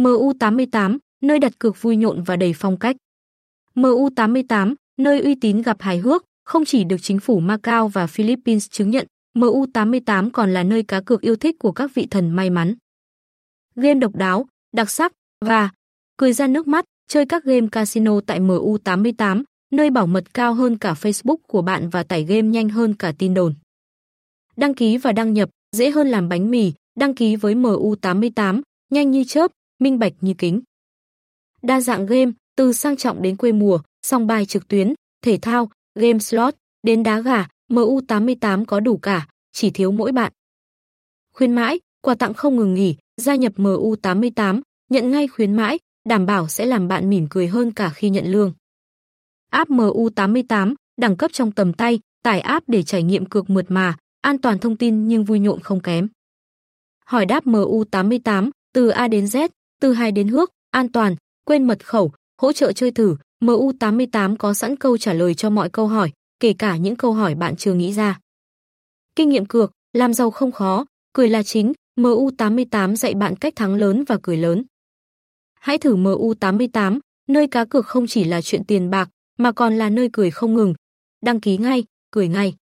MU88, nơi đặt cược vui nhộn và đầy phong cách. MU88, nơi uy tín gặp hài hước, không chỉ được chính phủ Macau và Philippines chứng nhận, MU88 còn là nơi cá cược yêu thích của các vị thần may mắn. Game độc đáo, đặc sắc và cười ra nước mắt, chơi các game casino tại MU88, nơi bảo mật cao hơn cả Facebook của bạn và tải game nhanh hơn cả tin đồn. Đăng ký và đăng nhập, dễ hơn làm bánh mì, đăng ký với MU88, nhanh như chớp, minh bạch như kính. Đa dạng game, từ sang trọng đến quê mùa, song bài trực tuyến, thể thao, game slot, đến đá gà, MU88 có đủ cả, chỉ thiếu mỗi bạn. Khuyến mãi, quà tặng không ngừng nghỉ, gia nhập MU88, nhận ngay khuyến mãi, đảm bảo sẽ làm bạn mỉm cười hơn cả khi nhận lương. App MU88, đẳng cấp trong tầm tay, tải app để trải nghiệm cược mượt mà, an toàn thông tin nhưng vui nhộn không kém. Hỏi đáp MU88, từ A đến Z, từ hai đến hước, an toàn, quên mật khẩu, hỗ trợ chơi thử, MU88 có sẵn câu trả lời cho mọi câu hỏi, kể cả những câu hỏi bạn chưa nghĩ ra. Kinh nghiệm cược, làm giàu không khó, cười là chính, MU88 dạy bạn cách thắng lớn và cười lớn. Hãy thử MU88, nơi cá cược không chỉ là chuyện tiền bạc, mà còn là nơi cười không ngừng. Đăng ký ngay, cười ngay.